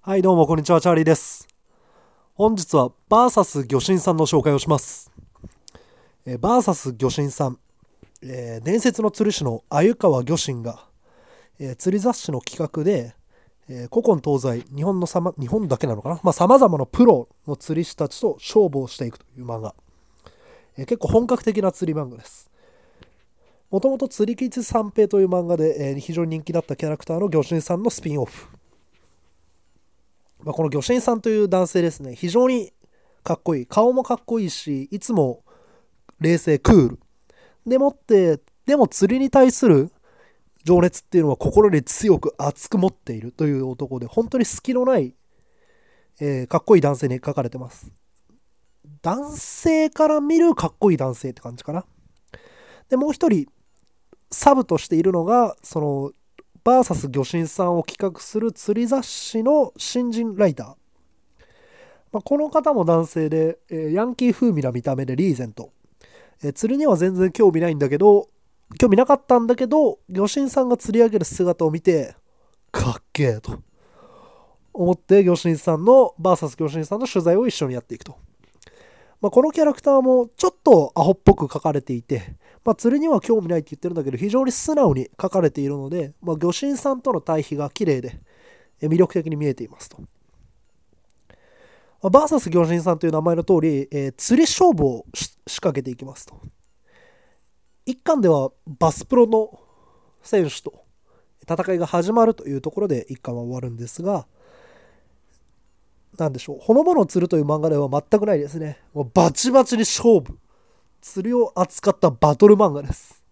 はい、どうも、こんにちは、チャーリーです。本日は、バーサス魚神さんの紹介をします。えーバーサス魚神さん、えー伝説の釣り師の鮎川魚神が、えー釣り雑誌の企画で、え古今東西、日本のさま、日本だけなのかな？まあ、様々なプロの釣り師たちと勝負をしていくという漫画。え結構本格的な釣り漫画です。もともと釣り吉三平という漫画で、え非常に人気だったキャラクターの魚神さんのスピンオフ。まあ、この魚神さんという男性ですね、非常にかっこいい。顔もかっこいいし、いつも冷静、クール。でもって、でも釣りに対する情熱っていうのは心に強く熱く持っているという男で、本当に隙のない、えーかっこいい男性に書かれてます。男性から見るかっこいい男性って感じかな。で、もう一人、サブとしているのが、その、バーサス魚神さんを企画する釣り雑誌の新人ライター。まあ、この方も男性で、えーヤンキー風味な見た目でリーゼント。えー釣りには全然興味ないんだけど、興味なかったんだけど、魚神さんが釣り上げる姿を見て、かっけえと思って魚神さんの、バーサス魚神さんの取材を一緒にやっていくと。まあ、このキャラクターもちょっとアホっぽく書かれていて、まあ、釣りには興味ないって言ってるんだけど、非常に素直に書かれているので、まあ、魚神さんとの対比が綺麗で、魅力的に見えていますと。まあバーサス魚神さんという名前の通り、えー釣り勝負を仕掛けていきますと。一巻ではバスプロの選手と戦いが始まるというところで一巻は終わるんですが、なんでしょう、ほのぼの釣るという漫画では全くないですね。もうバチバチに勝負。釣りを扱ったバトル漫画です。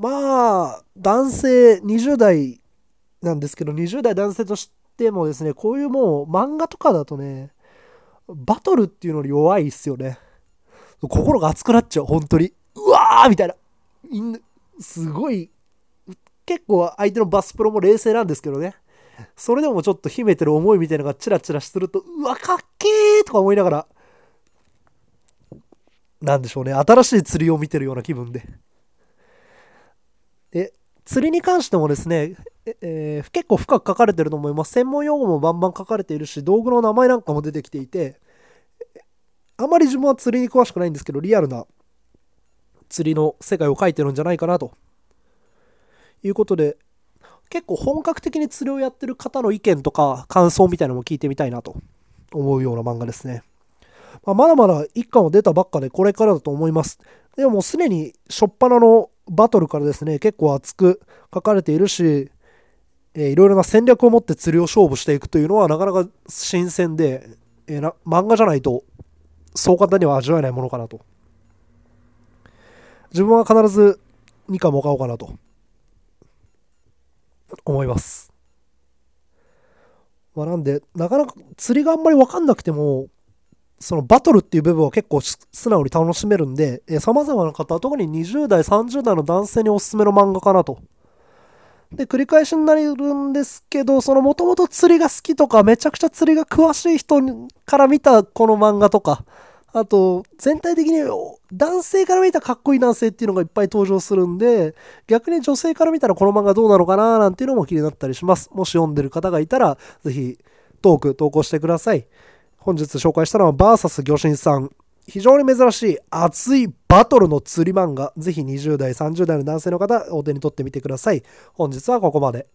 まあ、男性20代なんですけど、20代男性としてもですね、こういうもう漫画とかだとね、バトルっていうのに弱いっすよね。心が熱くなっちゃう、本当に。うわーみたいな。みんなすごい、結構相手のバスプロも冷静なんですけどね。それでもちょっと秘めてる思いみたいなのがチラチラすると、うわ、かっけーとか思いながら、なんでしょうね、新しい釣りを見てるような気分で。で、釣りに関してもですね、えー結構深く書かれてると思います。専門用語もバンバン書かれているし、道具の名前なんかも出てきていて、あまり自分は釣りに詳しくないんですけど、リアルな釣りの世界を書いてるんじゃないかなということで、結構本格的に釣りをやってる方の意見とか感想みたいなのも聞いてみたいなと思うような漫画ですね。まあ、まだまだ一巻は出たばっかでこれからだと思います。でももうすでに初っ端のバトルからですね、結構熱く書かれているし、えーいろいろな戦略を持って釣りを勝負していくというのはなかなか新鮮で、えーな漫画じゃないとそう簡単には味わえないものかなと。自分は必ず2巻も買おうかなと思います。まあ、なんで、なかなか釣りがあんまり分かんなくても、そのバトルっていう部分は結構素直に楽しめるんで、さまざまな方、特に20代、30代の男性におすすめの漫画かなと。で、繰り返しになるんですけど、そのもともと釣りが好きとか、めちゃくちゃ釣りが詳しい人から見たこの漫画とか、あと、全体的に男性から見たかっこいい男性っていうのがいっぱい登場するんで、逆に女性から見たらこの漫画どうなのかななんていうのも気になったりします。もし読んでる方がいたら、ぜひトーク投稿してください。本日紹介したのはバーサス魚神さん。非常に珍しい熱いバトルの釣り漫画。ぜひ20代、30代の男性の方、お手に取ってみてください。本日はここまで。